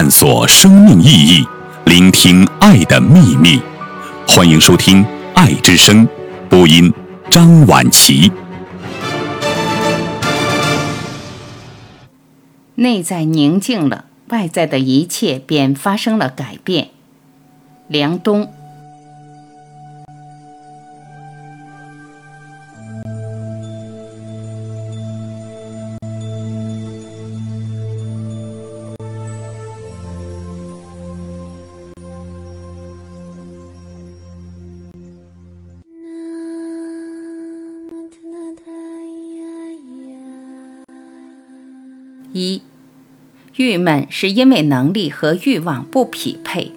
探索生命意义，聆听爱的秘密。欢迎收听《爱之声》，播音张婉琪。内在宁静了，外在的一切便发生了改变。梁冬。郁闷是因为能力和欲望不匹配。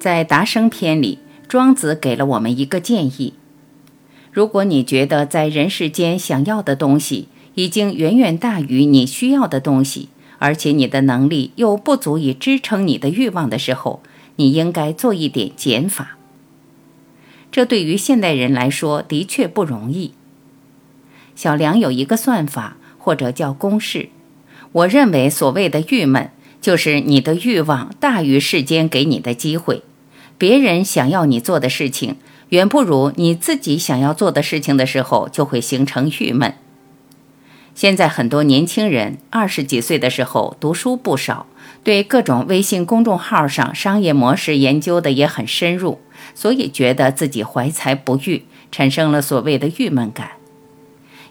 在《达生篇》里，庄子给了我们一个建议：如果你觉得在人世间想要的东西已经远远大于你需要的东西，而且你的能力又不足以支撑你的欲望的时候，你应该做一点减法。这对于现代人来说的确不容易。小梁有一个算法。或者叫公式，我认为所谓的郁闷，就是你的欲望大于世间给你的机会，别人想要你做的事情远不如你自己想要做的事情的时候，就会形成郁闷。现在很多年轻人二十几岁的时候读书不少，对各种微信公众号上商业模式研究的也很深入，所以觉得自己怀才不遇，产生了所谓的郁闷感。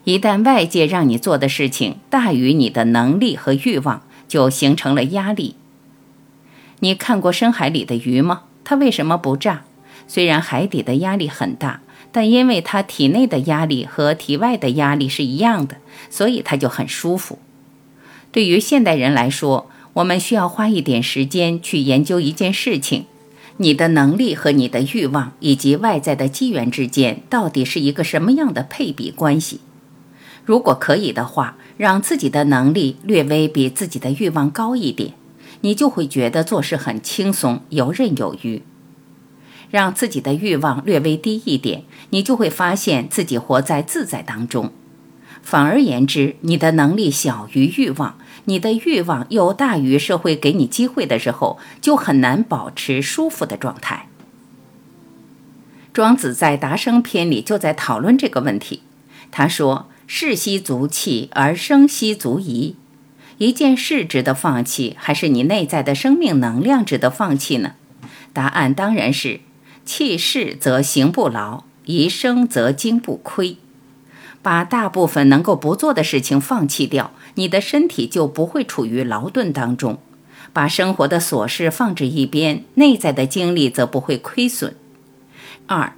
一旦外界让你做的事情大于你的能力和欲望，就形成了压力。你看过深海里的鱼吗？它为什么不炸？虽然海底的压力很大，但因为它体内的压力和体外的压力是一样的，所以它就很舒服。对于现代人来说，我们需要花一点时间去研究一件事情：你的能力和你的欲望以及外在的机缘之间到底是一个什么样的配比关系？如果可以的话，让自己的能力略微比自己的欲望高一点，你就会觉得做事很轻松、游刃有余；让自己的欲望略微低一点，你就会发现自己活在自在当中。反而言之，你的能力小于欲望，你的欲望又大于社会给你机会的时候，就很难保持舒服的状态。庄子在《达生篇》里就在讨论这个问题，他说。事息足弃，而生息足疑。一件事值得放弃，还是你内在的生命能量值得放弃呢？答案当然是弃事则行不劳，宜生则精不亏。把大部分能够不做的事情放弃掉，你的身体就不会处于劳顿当中；把生活的琐事放置一边，内在的精力则不会亏损。二，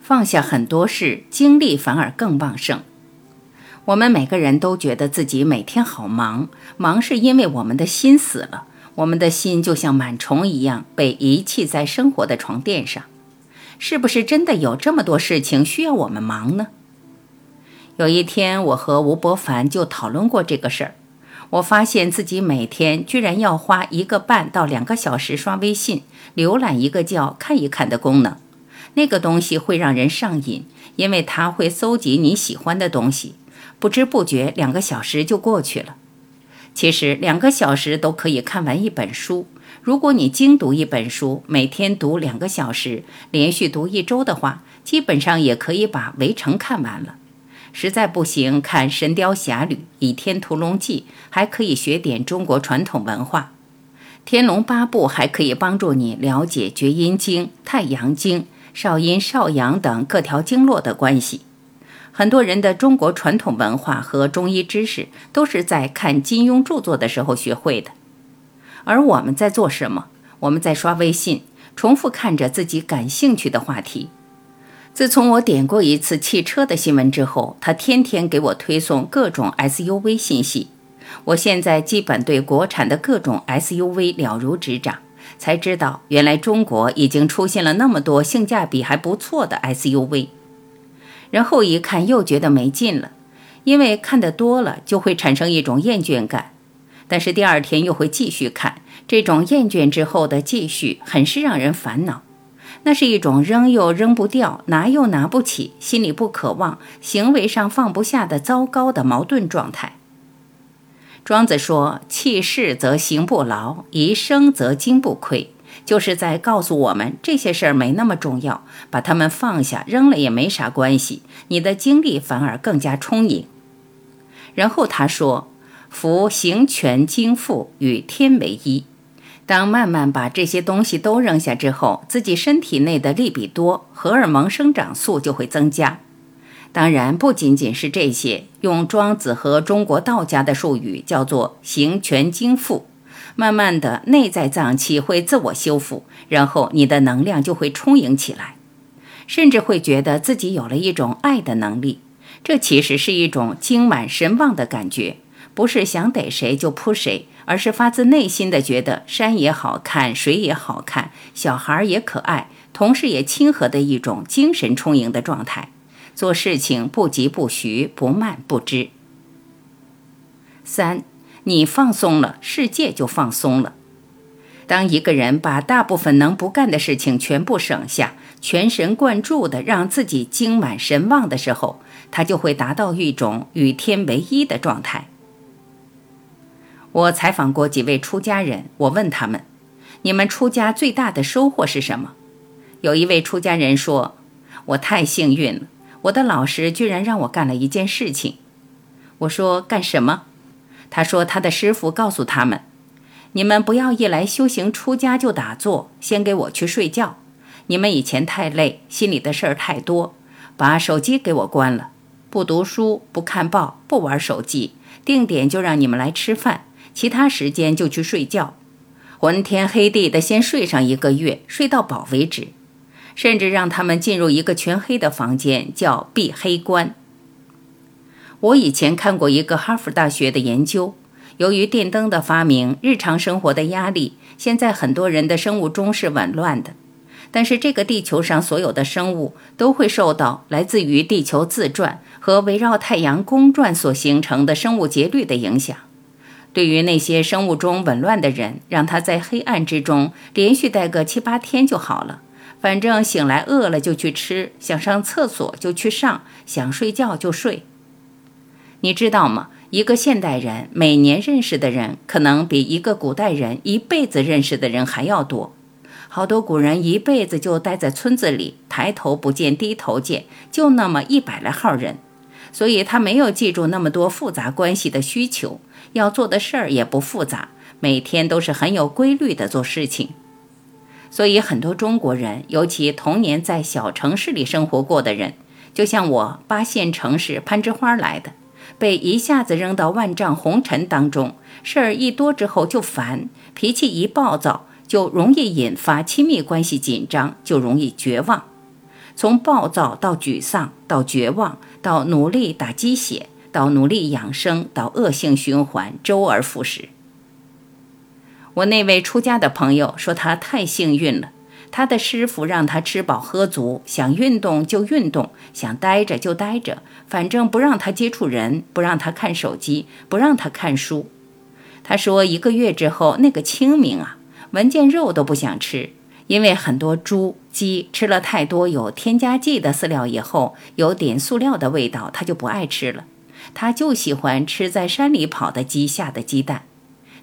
放下很多事，精力反而更旺盛。我们每个人都觉得自己每天好忙，忙是因为我们的心死了。我们的心就像螨虫一样被遗弃在生活的床垫上。是不是真的有这么多事情需要我们忙呢？有一天，我和吴伯凡就讨论过这个事儿。我发现自己每天居然要花一个半到两个小时刷微信，浏览一个叫“看一看”的功能。那个东西会让人上瘾，因为它会搜集你喜欢的东西。不知不觉，两个小时就过去了。其实，两个小时都可以看完一本书。如果你精读一本书，每天读两个小时，连续读一周的话，基本上也可以把《围城》看完了。实在不行，看《神雕侠侣》《倚天屠龙记》，还可以学点中国传统文化。《天龙八部》还可以帮助你了解《绝阴经》《太阳经》《少阴少阳》等各条经络的关系。很多人的中国传统文化和中医知识都是在看金庸著作的时候学会的，而我们在做什么？我们在刷微信，重复看着自己感兴趣的话题。自从我点过一次汽车的新闻之后，他天天给我推送各种 SUV 信息。我现在基本对国产的各种 SUV 了如指掌，才知道原来中国已经出现了那么多性价比还不错的 SUV。然后一看又觉得没劲了，因为看得多了就会产生一种厌倦感，但是第二天又会继续看，这种厌倦之后的继续很是让人烦恼。那是一种扔又扔不掉，拿又拿不起，心里不渴望，行为上放不下的糟糕的矛盾状态。庄子说：“弃世则行不劳，一生则精不亏。”就是在告诉我们，这些事儿没那么重要，把它们放下扔了也没啥关系，你的精力反而更加充盈。然后他说：“夫行权精富与天为一。”当慢慢把这些东西都扔下之后，自己身体内的利比多、荷尔蒙生长素就会增加。当然，不仅仅是这些，用庄子和中国道家的术语叫做“行权精复”。慢慢的，内在脏器会自我修复，然后你的能量就会充盈起来，甚至会觉得自己有了一种爱的能力。这其实是一种精满神旺的感觉，不是想逮谁就扑谁。而是发自内心的觉得山也好看，水也好看，小孩也可爱，同事也亲和的一种精神充盈的状态。做事情不急不徐，不慢不知。三，你放松了，世界就放松了。当一个人把大部分能不干的事情全部省下，全神贯注的让自己精满神旺的时候，他就会达到一种与天为一的状态。我采访过几位出家人，我问他们：“你们出家最大的收获是什么？”有一位出家人说：“我太幸运了，我的老师居然让我干了一件事情。”我说：“干什么？”他说：“他的师傅告诉他们，你们不要一来修行出家就打坐，先给我去睡觉。你们以前太累，心里的事儿太多，把手机给我关了，不读书，不看报，不玩手机，定点就让你们来吃饭。”其他时间就去睡觉，昏天黑地的先睡上一个月，睡到饱为止，甚至让他们进入一个全黑的房间，叫闭黑关。我以前看过一个哈佛大学的研究，由于电灯的发明，日常生活的压力，现在很多人的生物钟是紊乱的。但是这个地球上所有的生物都会受到来自于地球自转和围绕太阳公转所形成的生物节律的影响。对于那些生物钟紊乱的人，让他在黑暗之中连续待个七八天就好了。反正醒来饿了就去吃，想上厕所就去上，想睡觉就睡。你知道吗？一个现代人每年认识的人，可能比一个古代人一辈子认识的人还要多。好多古人一辈子就待在村子里，抬头不见低头见，就那么一百来号人，所以他没有记住那么多复杂关系的需求。要做的事儿也不复杂，每天都是很有规律的做事情，所以很多中国人，尤其童年在小城市里生活过的人，就像我八线城市攀枝花来的，被一下子扔到万丈红尘当中，事儿一多之后就烦，脾气一暴躁就容易引发亲密关系紧张，就容易绝望，从暴躁到沮丧到绝望到努力打鸡血。到努力养生，到恶性循环，周而复始。我那位出家的朋友说，他太幸运了，他的师傅让他吃饱喝足，想运动就运动，想待着就待着，反正不让他接触人，不让他看手机，不让他看书。他说，一个月之后，那个清明啊，闻见肉都不想吃，因为很多猪、鸡吃了太多有添加剂的饲料以后，有点塑料的味道，他就不爱吃了。他就喜欢吃在山里跑的鸡下的鸡蛋。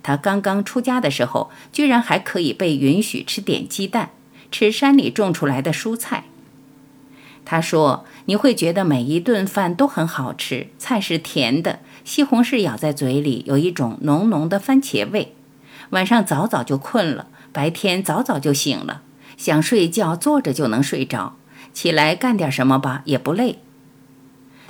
他刚刚出家的时候，居然还可以被允许吃点鸡蛋，吃山里种出来的蔬菜。他说：“你会觉得每一顿饭都很好吃，菜是甜的，西红柿咬在嘴里有一种浓浓的番茄味。晚上早早就困了，白天早早就醒了，想睡觉坐着就能睡着，起来干点什么吧也不累。”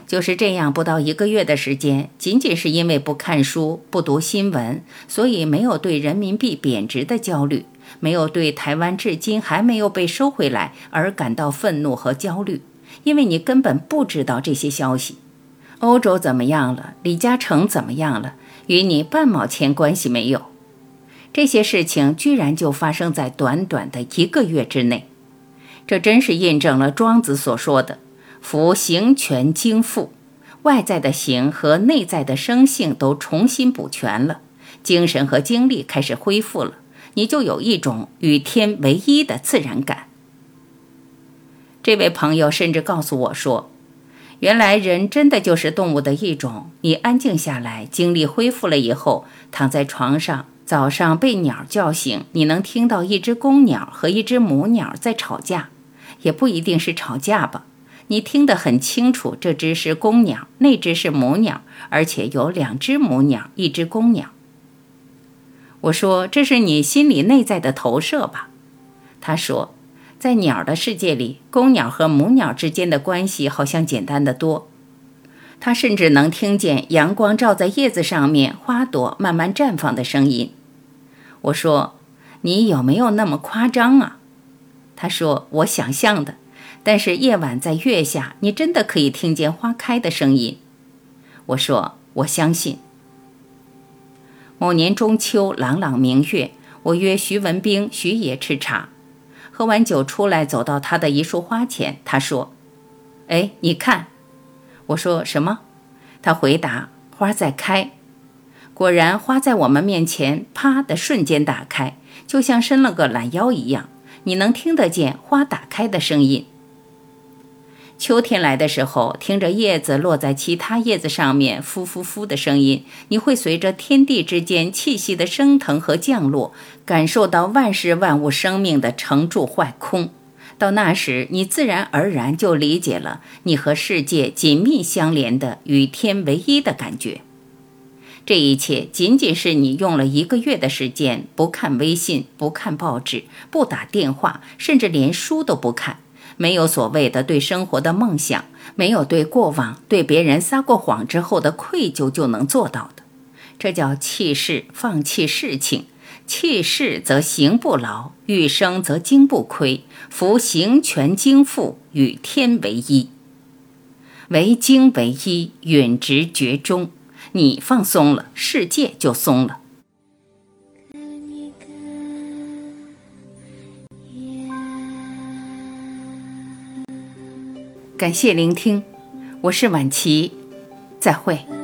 就是这样，不到一个月的时间，仅仅是因为不看书、不读新闻，所以没有对人民币贬值的焦虑，没有对台湾至今还没有被收回来而感到愤怒和焦虑，因为你根本不知道这些消息。欧洲怎么样了？李嘉诚怎么样了？与你半毛钱关系没有。这些事情居然就发生在短短的一个月之内，这真是印证了庄子所说的。夫形全精复，外在的形和内在的生性都重新补全了，精神和精力开始恢复了，你就有一种与天为一的自然感。这位朋友甚至告诉我说，原来人真的就是动物的一种。你安静下来，精力恢复了以后，躺在床上，早上被鸟叫醒，你能听到一只公鸟和一只母鸟在吵架，也不一定是吵架吧？你听得很清楚，这只是公鸟，那只是母鸟，而且有两只母鸟，一只公鸟。我说：“这是你心里内在的投射吧？”他说：“在鸟的世界里，公鸟和母鸟之间的关系好像简单的多。他甚至能听见阳光照在叶子上面，花朵慢慢绽放的声音。”我说：“你有没有那么夸张啊？”他说：“我想象的，但是夜晚在月下，你真的可以听见花开的声音。”我说：“我相信。”某年中秋，朗朗明月，我约徐文兵、徐爷吃茶。喝完酒出来，走到他的一束花前，他说：“哎，你看。”我说：“什么？”他回答：“花在开。”果然，花在我们面前，啪的瞬间打开，就像伸了个懒腰一样，你能听得见花打开的声音。秋天来的时候，听着叶子落在其他叶子上面“呼呼呼”的声音，你会随着天地之间气息的升腾和降落，感受到万事万物生命的成住坏空。到那时，你自然而然就理解了你和世界紧密相连的与天为一的感觉。这一切仅仅是你用了一个月的时间，不看微信，不看报纸，不打电话，甚至连书都不看。没有所谓的对生活的梦想，没有对过往、对别人撒过谎之后的愧疚就能做到的，这叫弃事，放弃事情。弃事则行不劳，欲生则精不亏。夫行全精复，与天为一，为精为一，允直绝中。你放松了，世界就松了。感谢聆听，我是晚琪，再会。